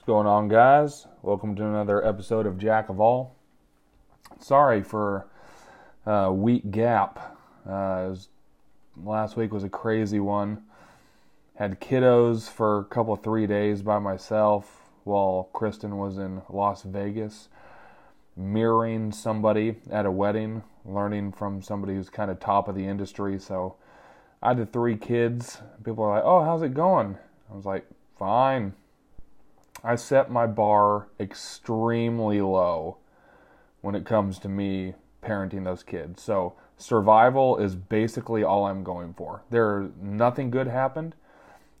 What's going on, guys? Welcome to another episode of Jack of All. Sorry for a week gap. Uh, was, last week was a crazy one. Had kiddos for a couple of three days by myself while Kristen was in Las Vegas, mirroring somebody at a wedding, learning from somebody who's kind of top of the industry. So I had the three kids. People are like, "Oh, how's it going?" I was like, "Fine." I set my bar extremely low when it comes to me parenting those kids. So survival is basically all I'm going for. There nothing good happened.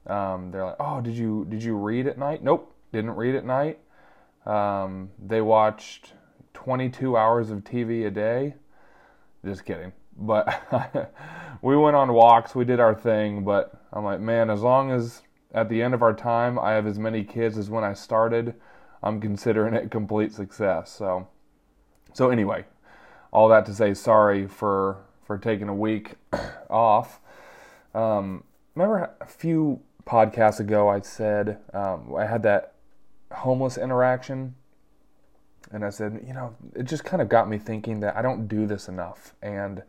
Um, they're like, oh, did you did you read at night? Nope, didn't read at night. Um, they watched 22 hours of TV a day. Just kidding. But we went on walks. We did our thing. But I'm like, man, as long as at the end of our time, I have as many kids as when I started. I'm considering it complete success. So, so anyway, all that to say, sorry for for taking a week off. Um, remember a few podcasts ago, I said um, I had that homeless interaction, and I said, you know, it just kind of got me thinking that I don't do this enough, and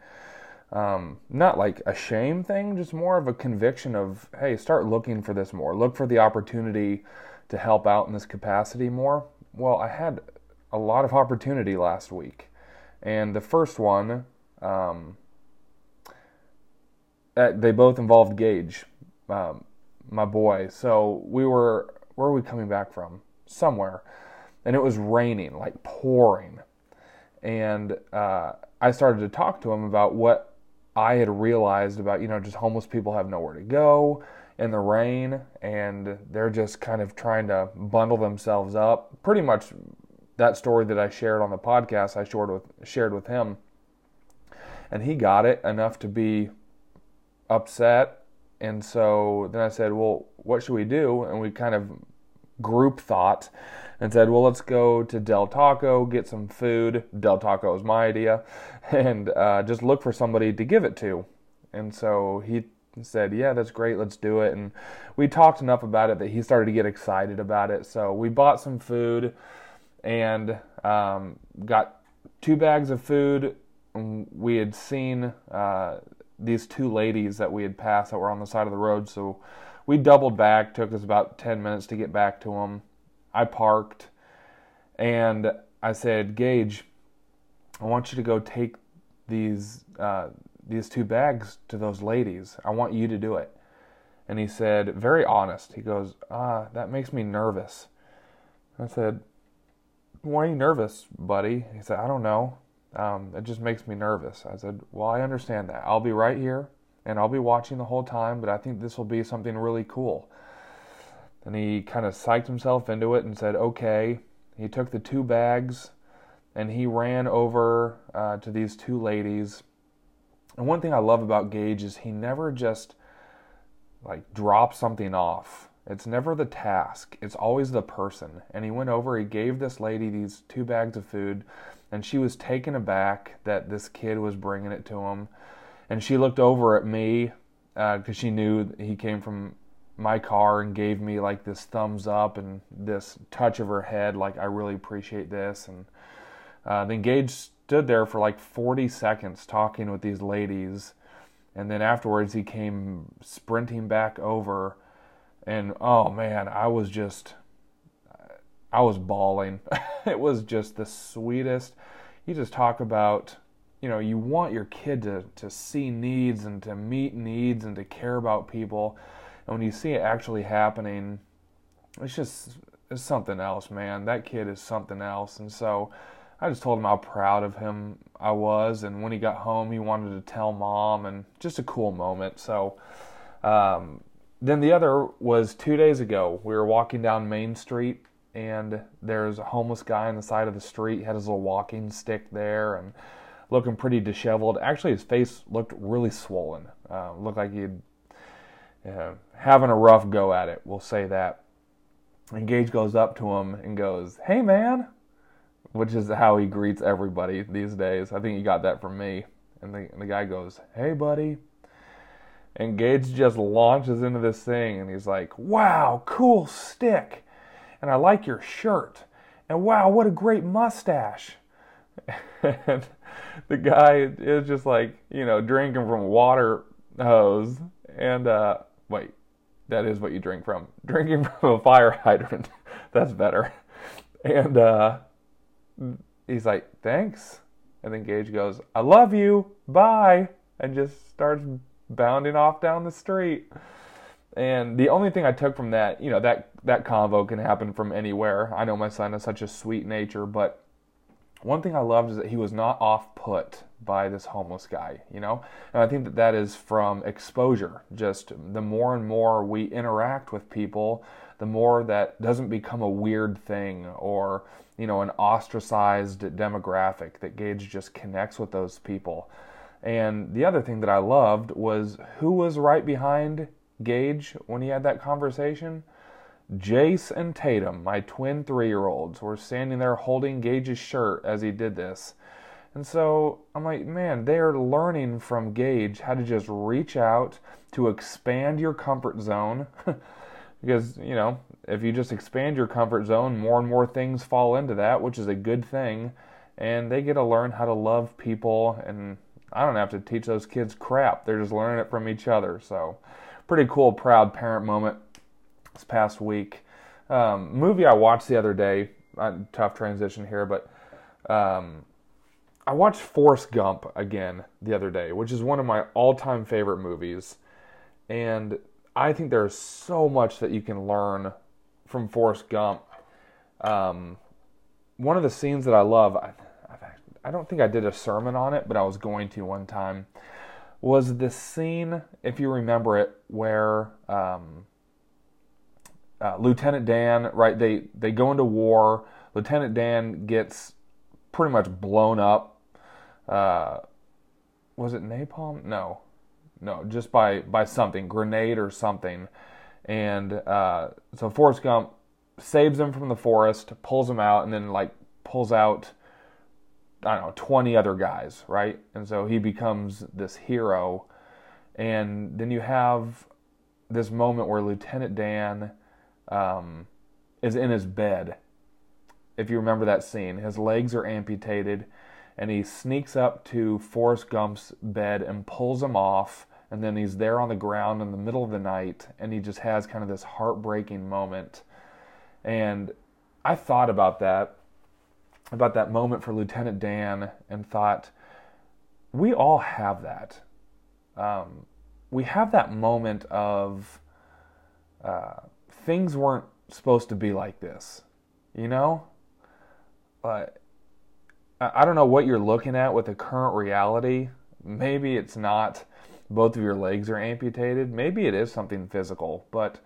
um, not like a shame thing, just more of a conviction of, hey, start looking for this more. Look for the opportunity to help out in this capacity more. Well, I had a lot of opportunity last week. And the first one, um, uh, they both involved Gage, um, my boy. So we were, where are we coming back from? Somewhere. And it was raining, like pouring. And uh, I started to talk to him about what I had realized about, you know, just homeless people have nowhere to go in the rain and they're just kind of trying to bundle themselves up. Pretty much that story that I shared on the podcast, I shared with, shared with him. And he got it enough to be upset. And so then I said, well, what should we do? And we kind of group thought and said, well, let's go to Del Taco, get some food. Del Taco is my idea, and uh, just look for somebody to give it to. And so he said, yeah, that's great, let's do it. And we talked enough about it that he started to get excited about it. So we bought some food and um, got two bags of food. We had seen uh, these two ladies that we had passed that were on the side of the road, so we doubled back. Took us about ten minutes to get back to him. I parked and I said, Gage, I want you to go take these uh, these two bags to those ladies. I want you to do it. And he said, very honest. He goes, Ah, that makes me nervous. I said, Why are you nervous, buddy? He said, I don't know. Um, it just makes me nervous. I said, Well, I understand that. I'll be right here and I'll be watching the whole time, but I think this will be something really cool. And he kind of psyched himself into it and said, okay. He took the two bags and he ran over uh, to these two ladies. And one thing I love about Gage is he never just like drops something off. It's never the task, it's always the person. And he went over, he gave this lady these two bags of food, and she was taken aback that this kid was bringing it to him. And she looked over at me because uh, she knew he came from my car and gave me like this thumbs up and this touch of her head, like I really appreciate this. And uh, then Gage stood there for like 40 seconds talking with these ladies, and then afterwards he came sprinting back over, and oh man, I was just, I was bawling. it was just the sweetest. You just talk about you know you want your kid to to see needs and to meet needs and to care about people and when you see it actually happening, it's just it's something else, man. That kid is something else. And so I just told him how proud of him I was. And when he got home, he wanted to tell mom, and just a cool moment. So um, then the other was two days ago. We were walking down Main Street, and there's a homeless guy on the side of the street. He had his little walking stick there and looking pretty disheveled. Actually, his face looked really swollen. Uh, looked like he'd uh, having a rough go at it. We'll say that. And Gage goes up to him and goes, "Hey, man," which is how he greets everybody these days. I think he got that from me. And the, and the guy goes, "Hey, buddy." And Gage just launches into this thing and he's like, "Wow, cool stick." and I like your shirt. And wow, what a great mustache. and the guy is just like, you know, drinking from water hose. And, uh, wait, that is what you drink from. Drinking from a fire hydrant. That's better. And, uh, he's like, thanks. And then Gage goes, I love you. Bye. And just starts bounding off down the street. And the only thing I took from that, you know, that that convo can happen from anywhere. I know my son has such a sweet nature, but one thing I loved is that he was not off put by this homeless guy, you know? And I think that that is from exposure. Just the more and more we interact with people, the more that doesn't become a weird thing or, you know, an ostracized demographic that Gage just connects with those people. And the other thing that I loved was who was right behind Gage when he had that conversation? Jace and Tatum, my twin three year olds, were standing there holding Gage's shirt as he did this. And so I'm like, man, they're learning from Gage how to just reach out to expand your comfort zone. because, you know, if you just expand your comfort zone, more and more things fall into that, which is a good thing. And they get to learn how to love people and I don't have to teach those kids crap. They're just learning it from each other. So, pretty cool, proud parent moment this past week. Um, movie I watched the other day. Uh, tough transition here, but um, I watched Forrest Gump again the other day, which is one of my all-time favorite movies, and I think there's so much that you can learn from Forrest Gump. Um, one of the scenes that I love, I, I don't think I did a sermon on it, but I was going to one time, was the scene, if you remember it, where um, uh, Lieutenant Dan, right? They they go into war. Lieutenant Dan gets pretty much blown up. Uh, was it napalm? No, no, just by by something, grenade or something. And uh, so Forrest Gump saves him from the forest, pulls him out, and then like pulls out I don't know, 20 other guys, right? And so he becomes this hero. And then you have this moment where Lieutenant Dan um, is in his bed. If you remember that scene, his legs are amputated, and he sneaks up to Forrest Gump's bed and pulls him off. And then he's there on the ground in the middle of the night, and he just has kind of this heartbreaking moment. And I thought about that about that moment for Lieutenant Dan and thought, we all have that. Um, we have that moment of uh, things weren't supposed to be like this, you know? But I don't know what you're looking at with the current reality. Maybe it's not both of your legs are amputated. Maybe it is something physical, but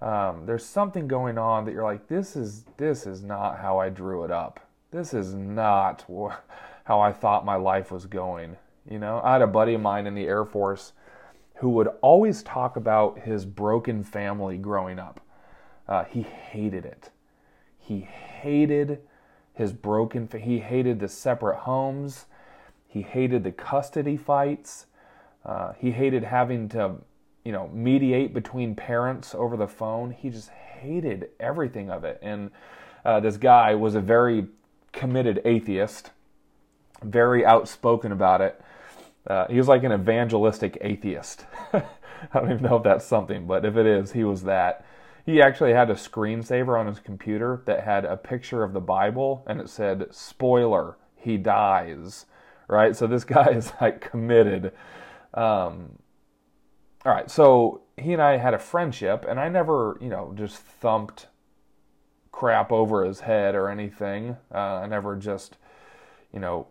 um, there's something going on that you're like, this is this is not how I drew it up this is not how I thought my life was going. You know, I had a buddy of mine in the Air Force who would always talk about his broken family growing up. Uh, he hated it. He hated his broken. He hated the separate homes. He hated the custody fights. Uh, he hated having to, you know, mediate between parents over the phone. He just hated everything of it. And uh, this guy was a very committed atheist, very outspoken about it. Uh, he was like an evangelistic atheist. I don't even know if that's something, but if it is, he was that. He actually had a screensaver on his computer that had a picture of the Bible and it said, spoiler, he dies. Right? So this guy is like committed. Um, all right, so he and I had a friendship, and I never, you know, just thumped crap over his head or anything. Uh, I never just, you know,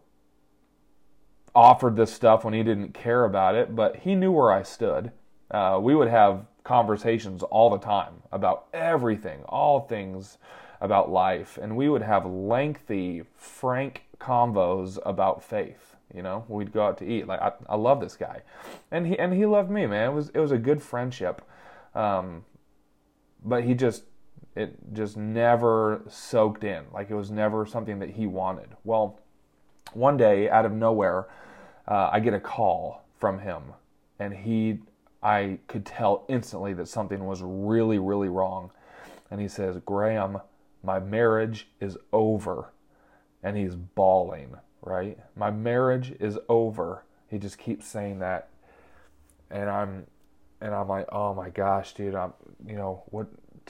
offered this stuff when he didn't care about it, but he knew where I stood. Uh, we would have conversations all the time about everything, all things about life, and we would have lengthy, frank convos about faith. You know, we'd go out to eat. Like I, I love this guy, and he and he loved me, man. It was it was a good friendship, um, but he just it just never soaked in. Like it was never something that he wanted. Well, one day out of nowhere, uh, I get a call from him, and he, I could tell instantly that something was really, really wrong. And he says, Graham, My marriage is over. And he's bawling, right? My marriage is over. He just keeps saying that. And I'm and I'm like, "Oh my gosh, dude, I'm you know, what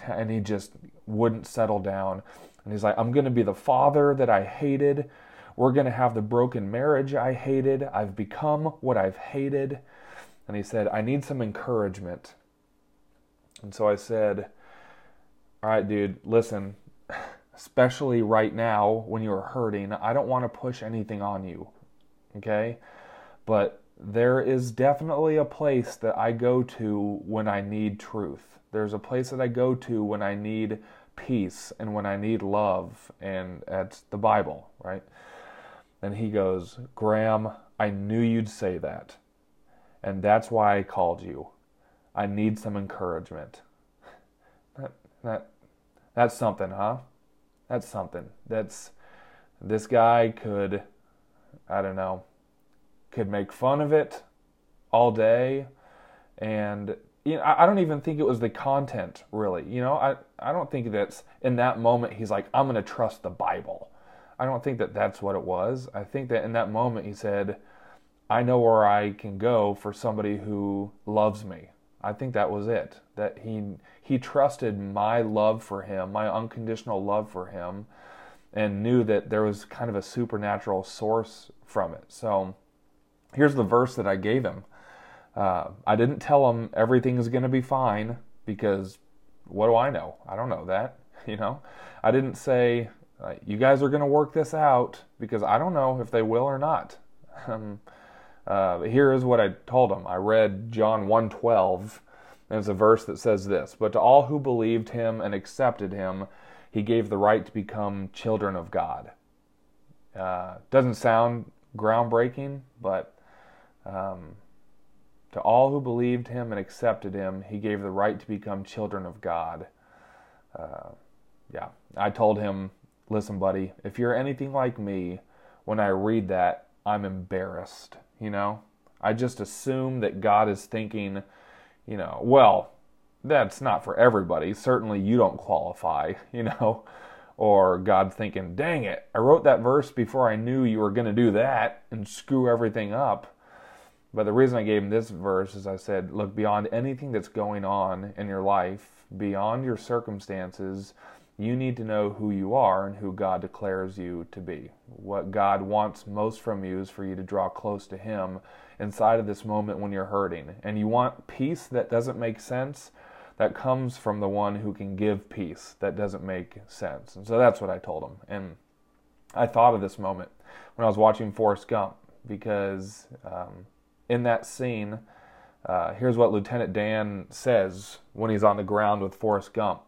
and he just wouldn't settle down. And he's like, I'm to be the father that I hated. We're to have the broken marriage I hated. I've become what I've hated. And he said, I need some encouragement. And so I said, All right, dude, listen, especially right now when you're hurting, I don't want to push anything on you. Okay? But there is definitely a place that I go to when I need truth. There's a place that I go to when I need peace and when I need love, and that's the Bible, right? And he goes, Graham, I knew you'd say that. And that's why I called you. I need some encouragement. That, that, that's something, huh? That's something. That's, this guy could, I don't know, could make fun of it all day and you know, I don't even think it was the content really. You know, I I don't think that's in that moment he's like I'm going to trust the Bible. I don't think that that's what it was. I think that in that moment he said, I know where I can go for somebody who loves me. I think that was it. That he he trusted my love for him, my unconditional love for him, and knew that there was kind of a supernatural source from it. So here's the verse that I gave him. Uh, I didn't tell him everything is going to be fine because what do I know? I don't know that. You know, I didn't say uh, you guys are going to work this out because I don't know if they will or not. Um, uh, here is what I told him. I read John 1:12. and it's a verse that says this, "But to all who believed him and accepted him, he gave the right to become children of God." Uh, doesn't sound groundbreaking, but um, to all who believed him and accepted him, he gave the right to become children of God. Uh, yeah, I told him, listen, buddy, if you're anything like me, when I read that, I'm embarrassed. You know, I just assume that God is thinking, you know, well, that's not for everybody. Certainly you don't qualify, you know. Or God thinking, dang it, I wrote that verse before I knew you were going to do that and screw everything up. But the reason I gave him this verse is I said, look, beyond anything that's going on in your life, beyond your circumstances, you need to know who you are and who God declares you to be. What God wants most from you is for you to draw close to Him inside of this moment when you're hurting. And you want peace that doesn't make sense, that comes from the one who can give peace that doesn't make sense. And so that's what I told him. And I thought of this moment when I was watching Forrest Gump because. Um, in that scene, uh, here's what Lieutenant Dan says when he's on the ground with Forrest Gump.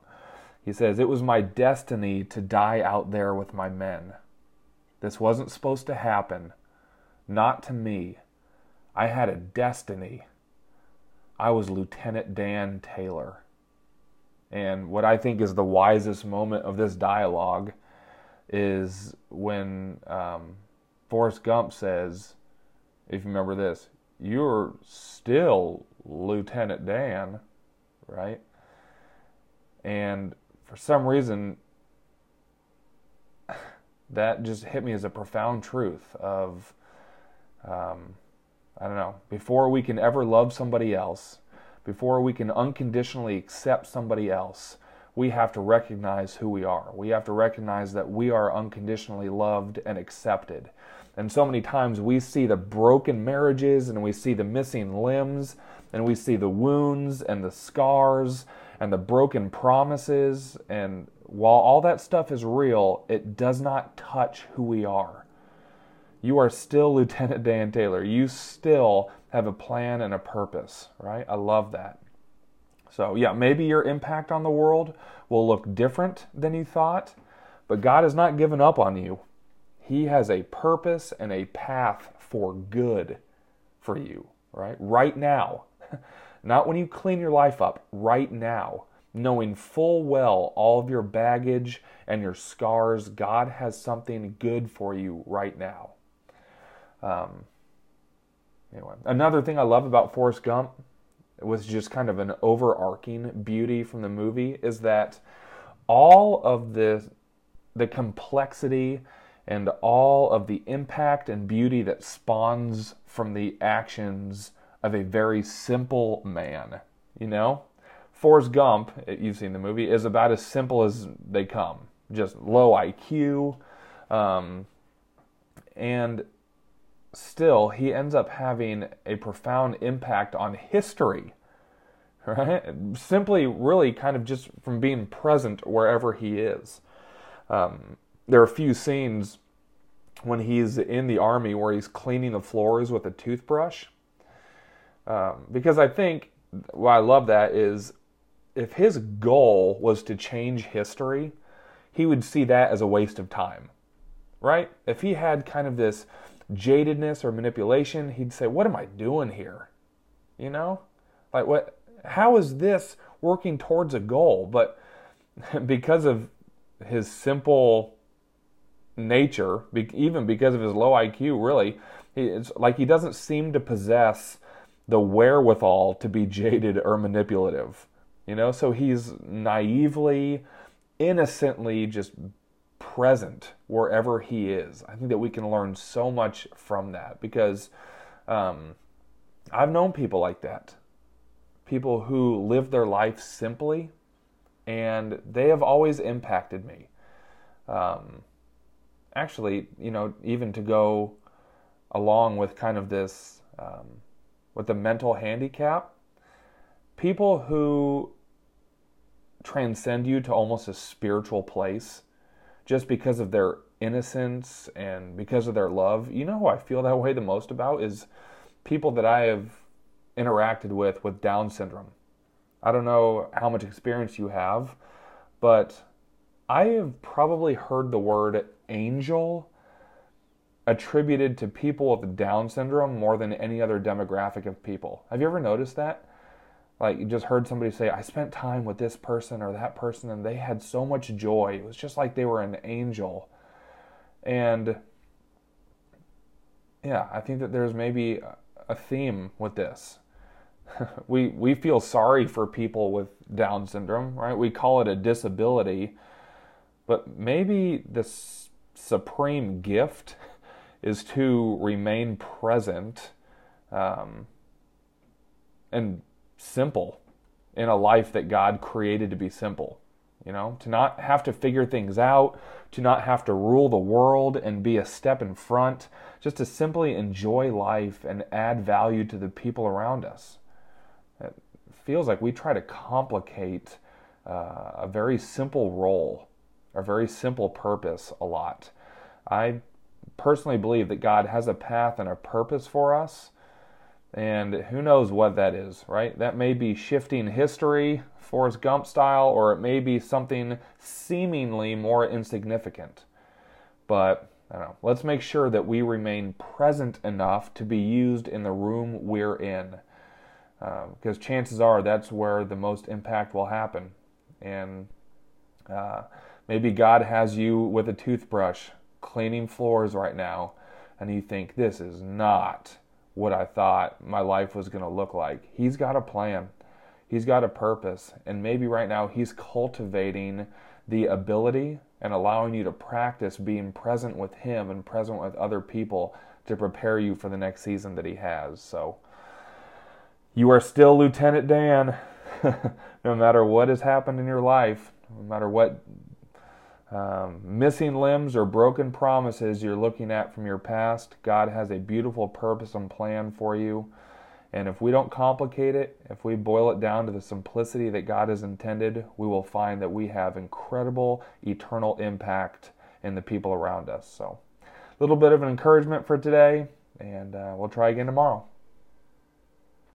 He says, It was my destiny to die out there with my men. This wasn't supposed to happen. Not to me. I had a destiny. I was Lieutenant Dan Taylor. And what I think is the wisest moment of this dialogue is when um, Forrest Gump says, if you remember this, you're still Lieutenant Dan, right? And for some reason, that just hit me as a profound truth of, um, I don't know, before we can ever love somebody else, before we can unconditionally accept somebody else, we have to recognize who we are. We have to recognize that we are unconditionally loved and accepted. And so many times we see the broken marriages and we see the missing limbs and we see the wounds and the scars and the broken promises. And while all that stuff is real, it does not touch who we are. You are still Lieutenant Dan Taylor. You still have a plan and a purpose, right? I love that. So, yeah, maybe your impact on the world will look different than you thought, but God has not given up on you. He has a purpose and a path for good for you, right? Right now. Not when you clean your life up, right now. Knowing full well all of your baggage and your scars, God has something good for you right now. Um, anyway, another thing I love about Forrest Gump was just kind of an overarching beauty from the movie is that all of the the complexity and all of the impact and beauty that spawns from the actions of a very simple man. You know, Forrest Gump, you've seen the movie, is about as simple as they come. Just low IQ, um, and still he ends up having a profound impact on history. Right? Simply, really, kind of just from being present wherever he is. Um, there are a few scenes when he's in the army where he's cleaning the floors with a toothbrush. Um, because I think why I love that is if his goal was to change history, he would see that as a waste of time, right? If he had kind of this jadedness or manipulation, he'd say, "What am I doing here?" You know, like what? How is this working towards a goal? But because of his simple nature, even because of his low IQ, really, it's like he doesn't seem to possess the wherewithal to be jaded or manipulative. You know, so he's naively, innocently just present wherever he is. I think that we can learn so much from that because um, I've known people like that. People who live their life simply and they have always impacted me. Um, actually, you know, even to go along with kind of this, um, with the mental handicap, people who transcend you to almost a spiritual place just because of their innocence and because of their love. You know who I feel that way the most about is people that I have interacted with with Down syndrome. I don't know how much experience you have, but I have probably heard the word angel attributed to people with Down syndrome more than any other demographic of people. Have you ever noticed that? Like, you just heard somebody say, I spent time with this person or that person and they had so much joy. It was just like they were an angel. And yeah, I think that there's maybe a theme with this. we we feel sorry for people with Down syndrome, right? We call it a disability, but maybe the supreme gift is to remain present um, and simple in a life that God created to be simple. You know, to not have to figure things out, to not have to rule the world and be a step in front, just to simply enjoy life and add value to the people around us. It feels like we try to complicate uh, a very simple role, a very simple purpose a lot. I personally believe that God has a path and a purpose for us. And who knows what that is, right? That may be shifting history, Forrest Gump style, or it may be something seemingly more insignificant. But I don't know. Let's make sure that we remain present enough to be used in the room we're in. Uh, because chances are that's where the most impact will happen. And uh, maybe God has you with a toothbrush cleaning floors right now, and you think, this is not what I thought my life was going to look like. He's got a plan, He's got a purpose, and maybe right now He's cultivating the ability and allowing you to practice being present with Him and present with other people to prepare you for the next season that He has. So, you are still Lieutenant Dan, no matter what has happened in your life, no matter what um, missing limbs or broken promises you're looking at from your past, God has a beautiful purpose and plan for you. And if we don't complicate it, if we boil it down to the simplicity that God has intended, we will find that we have incredible eternal impact in the people around us. So, a little bit of an encouragement for today, and uh, we'll try again tomorrow.